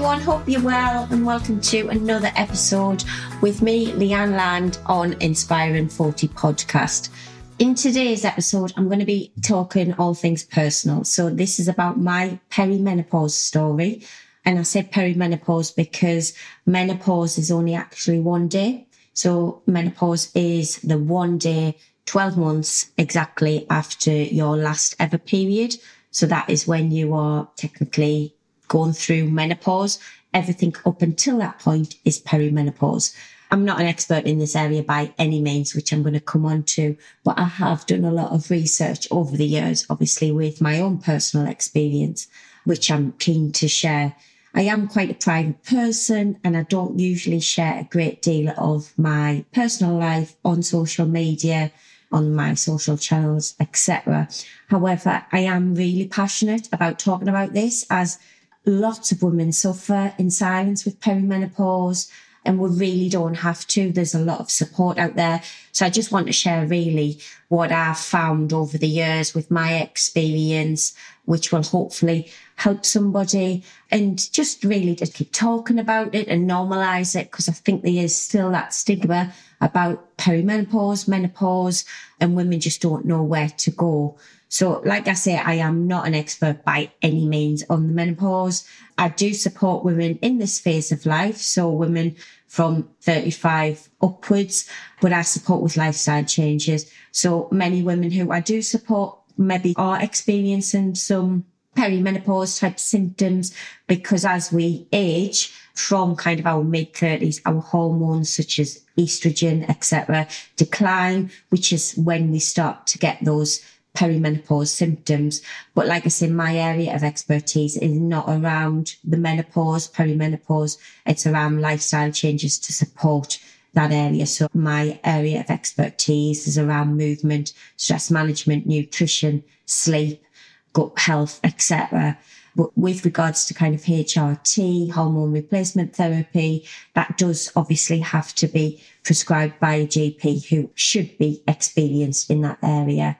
everyone. Hope you're well and welcome to another episode with me, Leanne Land, on Inspiring 40 podcast. In today's episode, I'm going to be talking all things personal. So this is about my perimenopause story. And I said perimenopause because menopause is only actually one day. So menopause is the one day, 12 months exactly after your last ever period. So that is when you are technically going through menopause. Everything up until that point is perimenopause. I'm not an expert in this area by any means, which I'm going to come on to, but I have done a lot of research over the years, obviously with my own personal experience, which I'm keen to share. I am quite a private person and I don't usually share a great deal of my personal life on social media, on my social channels, etc. However, I am really passionate about talking about this as lots of women suffer in silence with perimenopause and we really don't have to. There's a lot of support out there. So I just want to share really what I've found over the years with my experience, which will hopefully help somebody and just really just keep talking about it and normalize it because I think there is still that stigma about perimenopause, menopause, and women just don't know where to go. So, like I say, I am not an expert by any means on the menopause. I do support women in this phase of life. So, women from 35 upwards, but I support with lifestyle changes. So, many women who I do support maybe are experiencing some perimenopause type symptoms because as we age from kind of our mid 30s, our hormones such as estrogen, etc., decline, which is when we start to get those perimenopause symptoms. But like I said, my area of expertise is not around the menopause, perimenopause. It's around lifestyle changes to support that area. So my area of expertise is around movement, stress management, nutrition, sleep, gut health, etc. But with regards to kind of HRT, hormone replacement therapy, that does obviously have to be prescribed by a GP who should be experienced in that area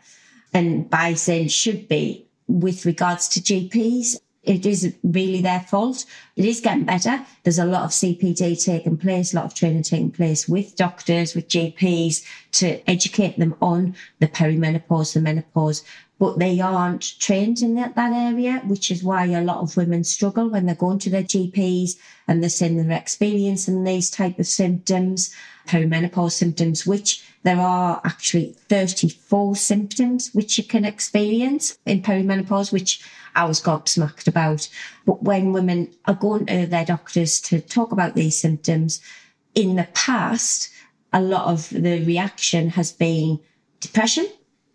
and by saying should be with regards to GPs, it is really their fault. It is getting better. There's a lot of CPD taking place, a lot of training taking place with doctors, with GPs to educate them on the perimenopause, the menopause, but they aren't trained in that, that area, which is why a lot of women struggle when they're going to their GPs and they're saying they're experiencing these type of symptoms, perimenopause symptoms, which there are actually 34 symptoms which you can experience in perimenopause, which I was gobsmacked about. But when women are going to their doctors to talk about these symptoms, in the past, a lot of the reaction has been depression.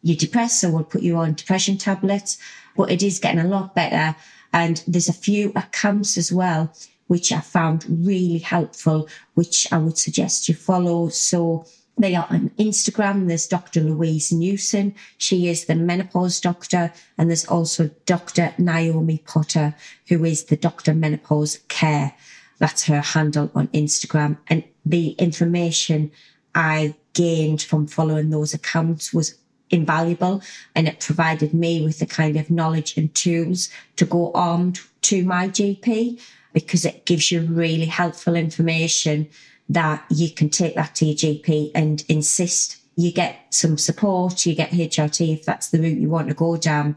You're depressed, so we'll put you on depression tablets. But it is getting a lot better. And there's a few accounts as well, which I found really helpful, which I would suggest you follow. So they are on Instagram. There's Dr. Louise Newson. She is the menopause doctor. And there's also Dr. Naomi Potter, who is the Dr. Menopause Care. That's her handle on Instagram. And the information I gained from following those accounts was invaluable and it provided me with the kind of knowledge and tools to go armed to my GP because it gives you really helpful information that you can take that to your GP and insist you get some support, you get HRT if that's the route you want to go down,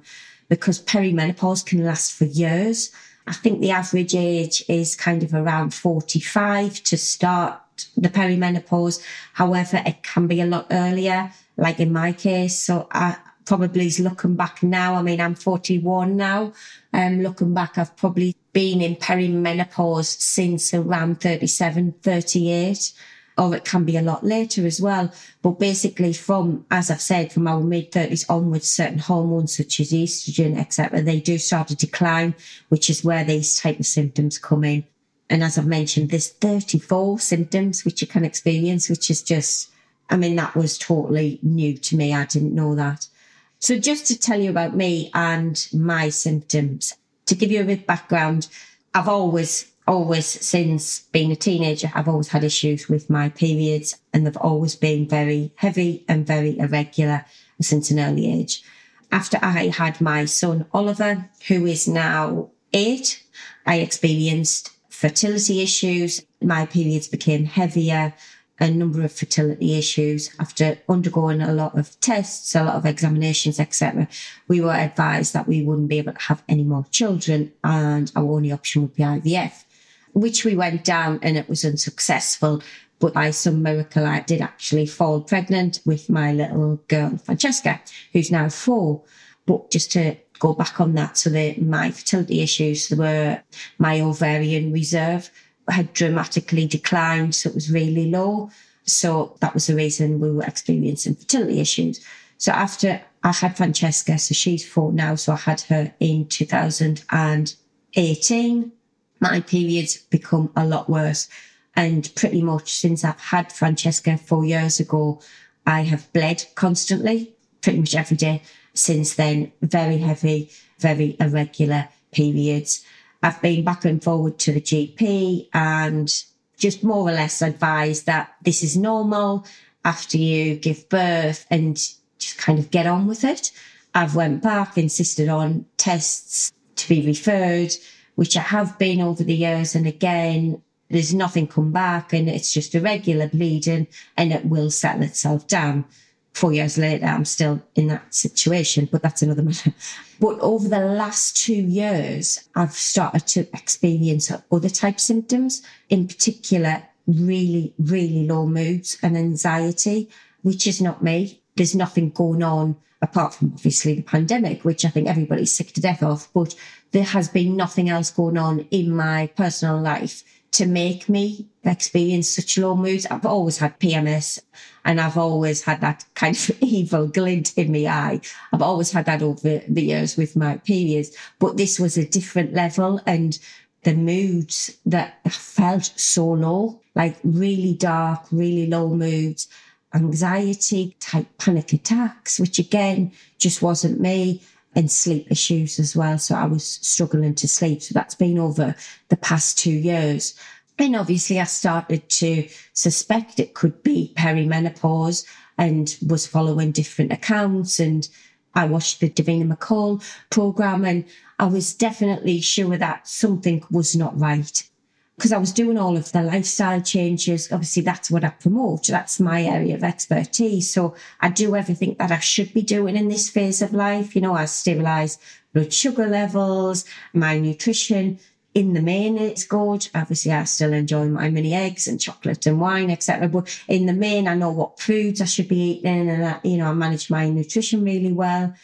because perimenopause can last for years. I think the average age is kind of around 45 to start the perimenopause. However, it can be a lot earlier, like in my case. So I probably is looking back now. I mean, I'm 41 now. Um, looking back, I've probably been in perimenopause since around 37, 38, or it can be a lot later as well. But basically from, as I've said, from our mid thirties onwards, certain hormones such as estrogen, etc., they do start to decline, which is where these type of symptoms come in. And as I've mentioned, there's 34 symptoms which you can experience, which is just, I mean, that was totally new to me. I didn't know that. So just to tell you about me and my symptoms, to give you a bit of background, I've always, always since being a teenager, I've always had issues with my periods and they've always been very heavy and very irregular since an early age. After I had my son Oliver, who is now eight, I experienced fertility issues. My periods became heavier, a number of fertility issues. After undergoing a lot of tests, a lot of examinations, etc., we were advised that we wouldn't be able to have any more children and our only option would be IVF, which we went down and it was unsuccessful. But by some miracle, I did actually fall pregnant with my little girl, Francesca, who's now four. But just to go back on that, so my fertility issues were my ovarian reserve had dramatically declined. So it was really low. So that was the reason we were experiencing fertility issues. So after I had Francesca, so she's four now. So I had her in 2018. My periods become a lot worse. And pretty much since I've had Francesca four years ago, I have bled constantly, pretty much every day since then. Very heavy, very irregular periods. I've been back and forward to the GP and just more or less advised that this is normal after you give birth and just kind of get on with it. I've went back, insisted on tests to be referred, which I have been over the years. And again, there's nothing come back and it's just a regular bleeding and it will settle itself down four years later, I'm still in that situation, but that's another matter. But over the last two years, I've started to experience other type symptoms, in particular, really, really low moods and anxiety, which is not me. There's nothing going on apart from obviously the pandemic, which I think everybody's sick to death of, but there has been nothing else going on in my personal life to make me experience such low moods. I've always had PMS and I've always had that kind of evil glint in my eye. I've always had that over the years with my periods, but this was a different level and the moods that felt so low, like really dark, really low moods, anxiety type panic attacks, which again just wasn't me and sleep issues as well. So I was struggling to sleep. So that's been over the past two years. And obviously I started to suspect it could be perimenopause and was following different accounts and I watched the Davina McCall program and I was definitely sure that something was not right because I was doing all of the lifestyle changes. Obviously, that's what I promote. That's my area of expertise. So I do everything that I should be doing in this phase of life. You know, I stabilize blood sugar levels, my nutrition. In the main, it's good. Obviously, I still enjoy my mini eggs and chocolate and wine, etc. But in the main, I know what foods I should be eating, and I, you know, I manage my nutrition really well.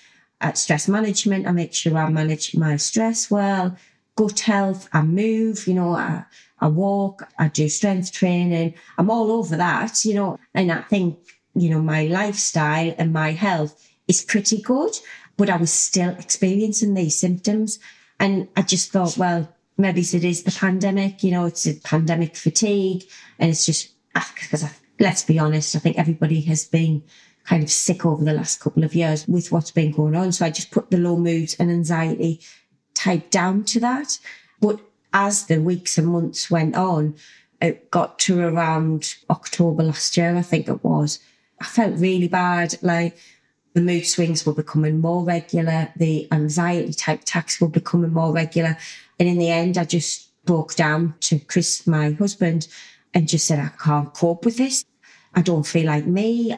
At stress management, I make sure I manage my stress well gut health. I move, you know, I, I walk, I do strength training. I'm all over that, you know, and I think, you know, my lifestyle and my health is pretty good, but I was still experiencing these symptoms. And I just thought, well, maybe it is the pandemic, you know, it's a pandemic fatigue. And it's just, because ah, let's be honest, I think everybody has been kind of sick over the last couple of years with what's been going on. So I just put the low moods and anxiety type down to that. But as the weeks and months went on, it got to around October last year, I think it was. I felt really bad. Like the mood swings were becoming more regular. The anxiety type attacks were becoming more regular. And in the end, I just broke down to Chris, my husband, and just said, I can't cope with this. I don't feel like me.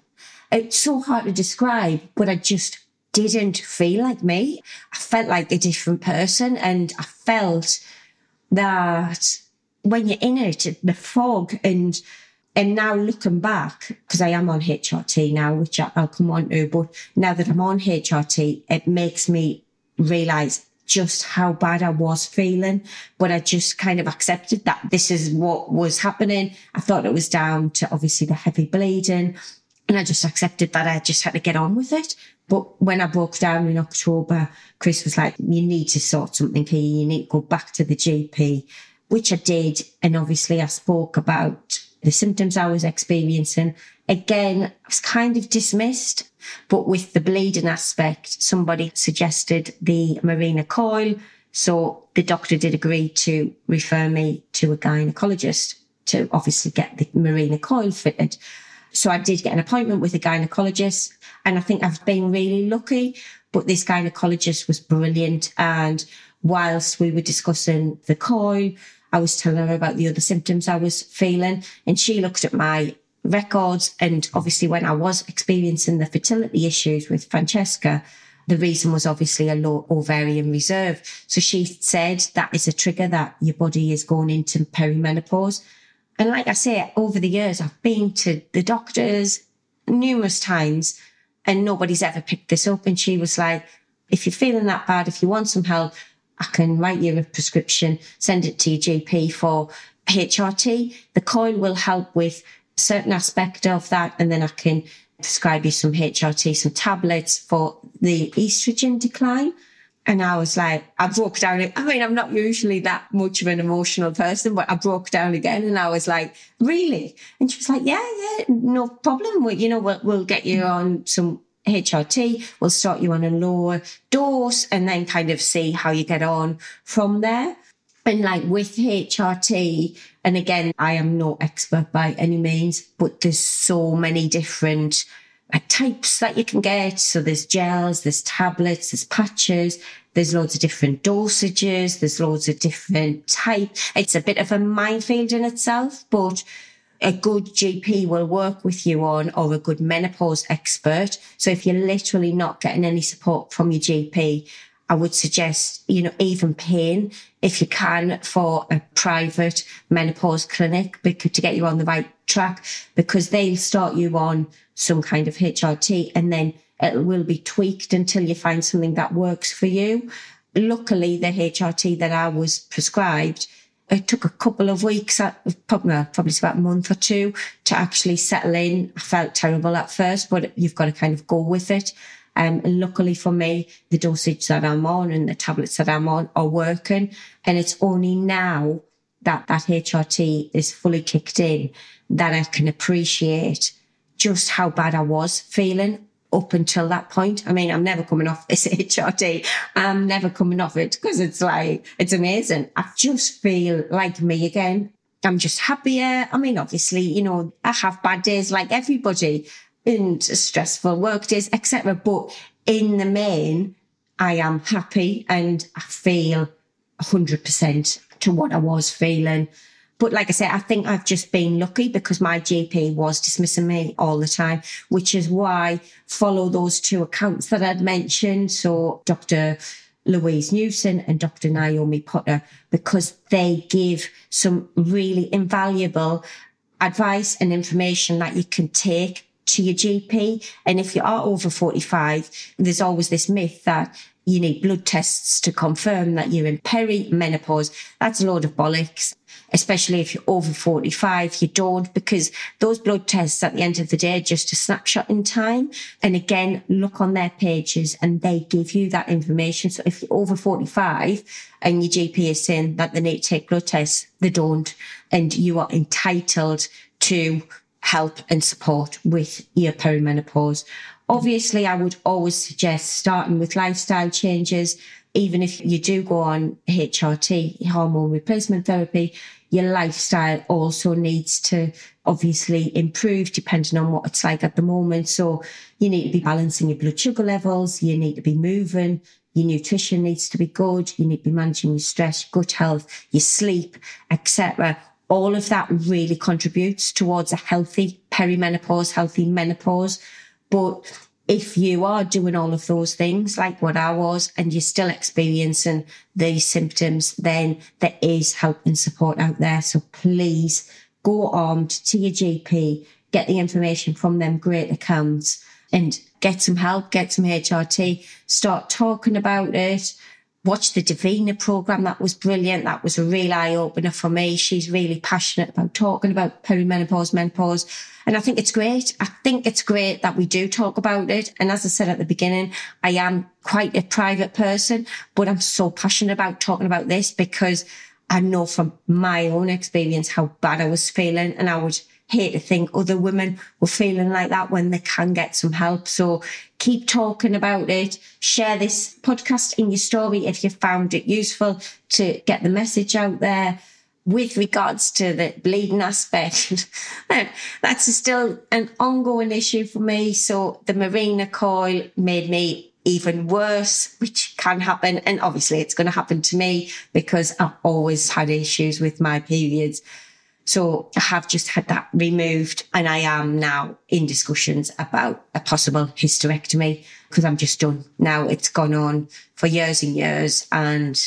It's so hard to describe, but I just didn't feel like me. I felt like a different person and I felt that when you're in it, the fog and and now looking back, because I am on HRT now, which I'll come on to, but now that I'm on HRT, it makes me realize just how bad I was feeling. But I just kind of accepted that this is what was happening. I thought it was down to obviously the heavy bleeding. And I just accepted that I just had to get on with it. But when I broke down in October, Chris was like, you need to sort something here. You need to go back to the GP, which I did. And obviously I spoke about the symptoms I was experiencing. Again, I was kind of dismissed, but with the bleeding aspect, somebody suggested the Mirena coil. So the doctor did agree to refer me to a gynecologist to obviously get the Mirena coil fitted. So I did get an appointment with a gynecologist and I think I've been really lucky, but this gynecologist was brilliant. And whilst we were discussing the coil, I was telling her about the other symptoms I was feeling. And she looked at my records. And obviously, when I was experiencing the fertility issues with Francesca, the reason was obviously a low ovarian reserve. So she said that is a trigger that your body is going into perimenopause. And like I say, over the years, I've been to the doctors numerous times and nobody's ever picked this up. And she was like, if you're feeling that bad, if you want some help, I can write you a prescription, send it to your GP for HRT. The coil will help with certain aspect of that. And then I can prescribe you some HRT, some tablets for the estrogen decline. And I was like, I broke down. I mean, I'm not usually that much of an emotional person, but I broke down again and I was like, really? And she was like, yeah, yeah, no problem. We, you know, we'll, we'll get you on some HRT. We'll start you on a lower dose and then kind of see how you get on from there. And like with HRT, and again, I am no expert by any means, but there's so many different Uh, types that you can get. So there's gels, there's tablets, there's patches, there's loads of different dosages, there's loads of different types. It's a bit of a minefield in itself, but a good GP will work with you on or a good menopause expert. So if you're literally not getting any support from your GP, I would suggest, you know, even paying if you can for a private menopause clinic because to get you on the right track because they'll start you on some kind of HRT and then it will be tweaked until you find something that works for you. Luckily, the HRT that I was prescribed it took a couple of weeks, uh, probably, probably about a month or two to actually settle in. I felt terrible at first, but you've got to kind of go with it. Um, and luckily for me, the dosage that I'm on and the tablets that I'm on are working. And it's only now that that HRT is fully kicked in that I can appreciate just how bad I was feeling up until that point. I mean, I'm never coming off this HRT. I'm never coming off it because it's like, it's amazing. I just feel like me again. I'm just happier. I mean, obviously, you know, I have bad days like everybody and stressful work days, etc. But in the main, I am happy and I feel 100% to what I was feeling but like I said, I think I've just been lucky because my GP was dismissing me all the time, which is why follow those two accounts that I'd mentioned. So Dr. Louise Newson and Dr. Naomi Potter, because they give some really invaluable advice and information that you can take to your GP. And if you are over 45, there's always this myth that you need blood tests to confirm that you're in perimenopause. That's a load of bollocks especially if you're over 45, you don't, because those blood tests at the end of the day are just a snapshot in time. And again, look on their pages and they give you that information. So if you're over 45 and your GP is saying that they need to take blood tests, they don't. And you are entitled to help and support with your perimenopause. Obviously, I would always suggest starting with lifestyle changes. Even if you do go on HRT, hormone replacement therapy, your lifestyle also needs to obviously improve depending on what it's like at the moment. So you need to be balancing your blood sugar levels. You need to be moving. Your nutrition needs to be good. You need to be managing your stress, gut health, your sleep, etc. All of that really contributes towards a healthy perimenopause, healthy menopause. But if you are doing all of those things like what I was and you're still experiencing these symptoms, then there is help and support out there. So please go armed to your GP, get the information from them great accounts and get some help, get some HRT, start talking about it watched the Davina program. That was brilliant. That was a real eye opener for me. She's really passionate about talking about perimenopause, menopause. And I think it's great. I think it's great that we do talk about it. And as I said at the beginning, I am quite a private person, but I'm so passionate about talking about this because I know from my own experience how bad I was feeling and I would hate to think other women were feeling like that when they can get some help. So keep talking about it. Share this podcast in your story if you found it useful to get the message out there. With regards to the bleeding aspect, um, that's still an ongoing issue for me. So the Mirena coil made me even worse, which can happen. And obviously it's going to happen to me because I've always had issues with my periods. So I have just had that removed and I am now in discussions about a possible hysterectomy because I'm just done. Now it's gone on for years and years and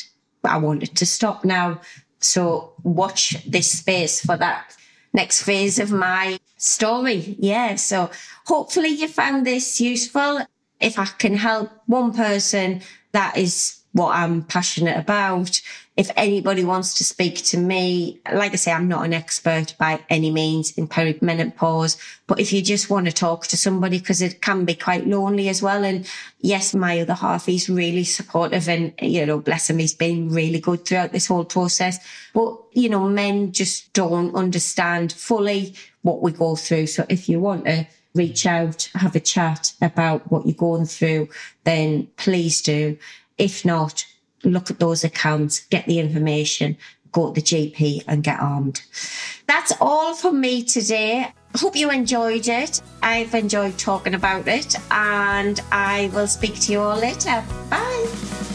I want it to stop now. So watch this space for that next phase of my story. Yeah. So hopefully you found this useful. If I can help one person, that is what I'm passionate about. If anybody wants to speak to me, like I say, I'm not an expert by any means in perimenopause, but if you just want to talk to somebody, because it can be quite lonely as well. And yes, my other half is really supportive and, you know, bless him, he's been really good throughout this whole process. But, you know, men just don't understand fully what we go through. So if you want to, reach out, have a chat about what you're going through, then please do. If not, look at those accounts, get the information, go to the GP and get armed. That's all from me today. Hope you enjoyed it. I've enjoyed talking about it and I will speak to you all later. Bye.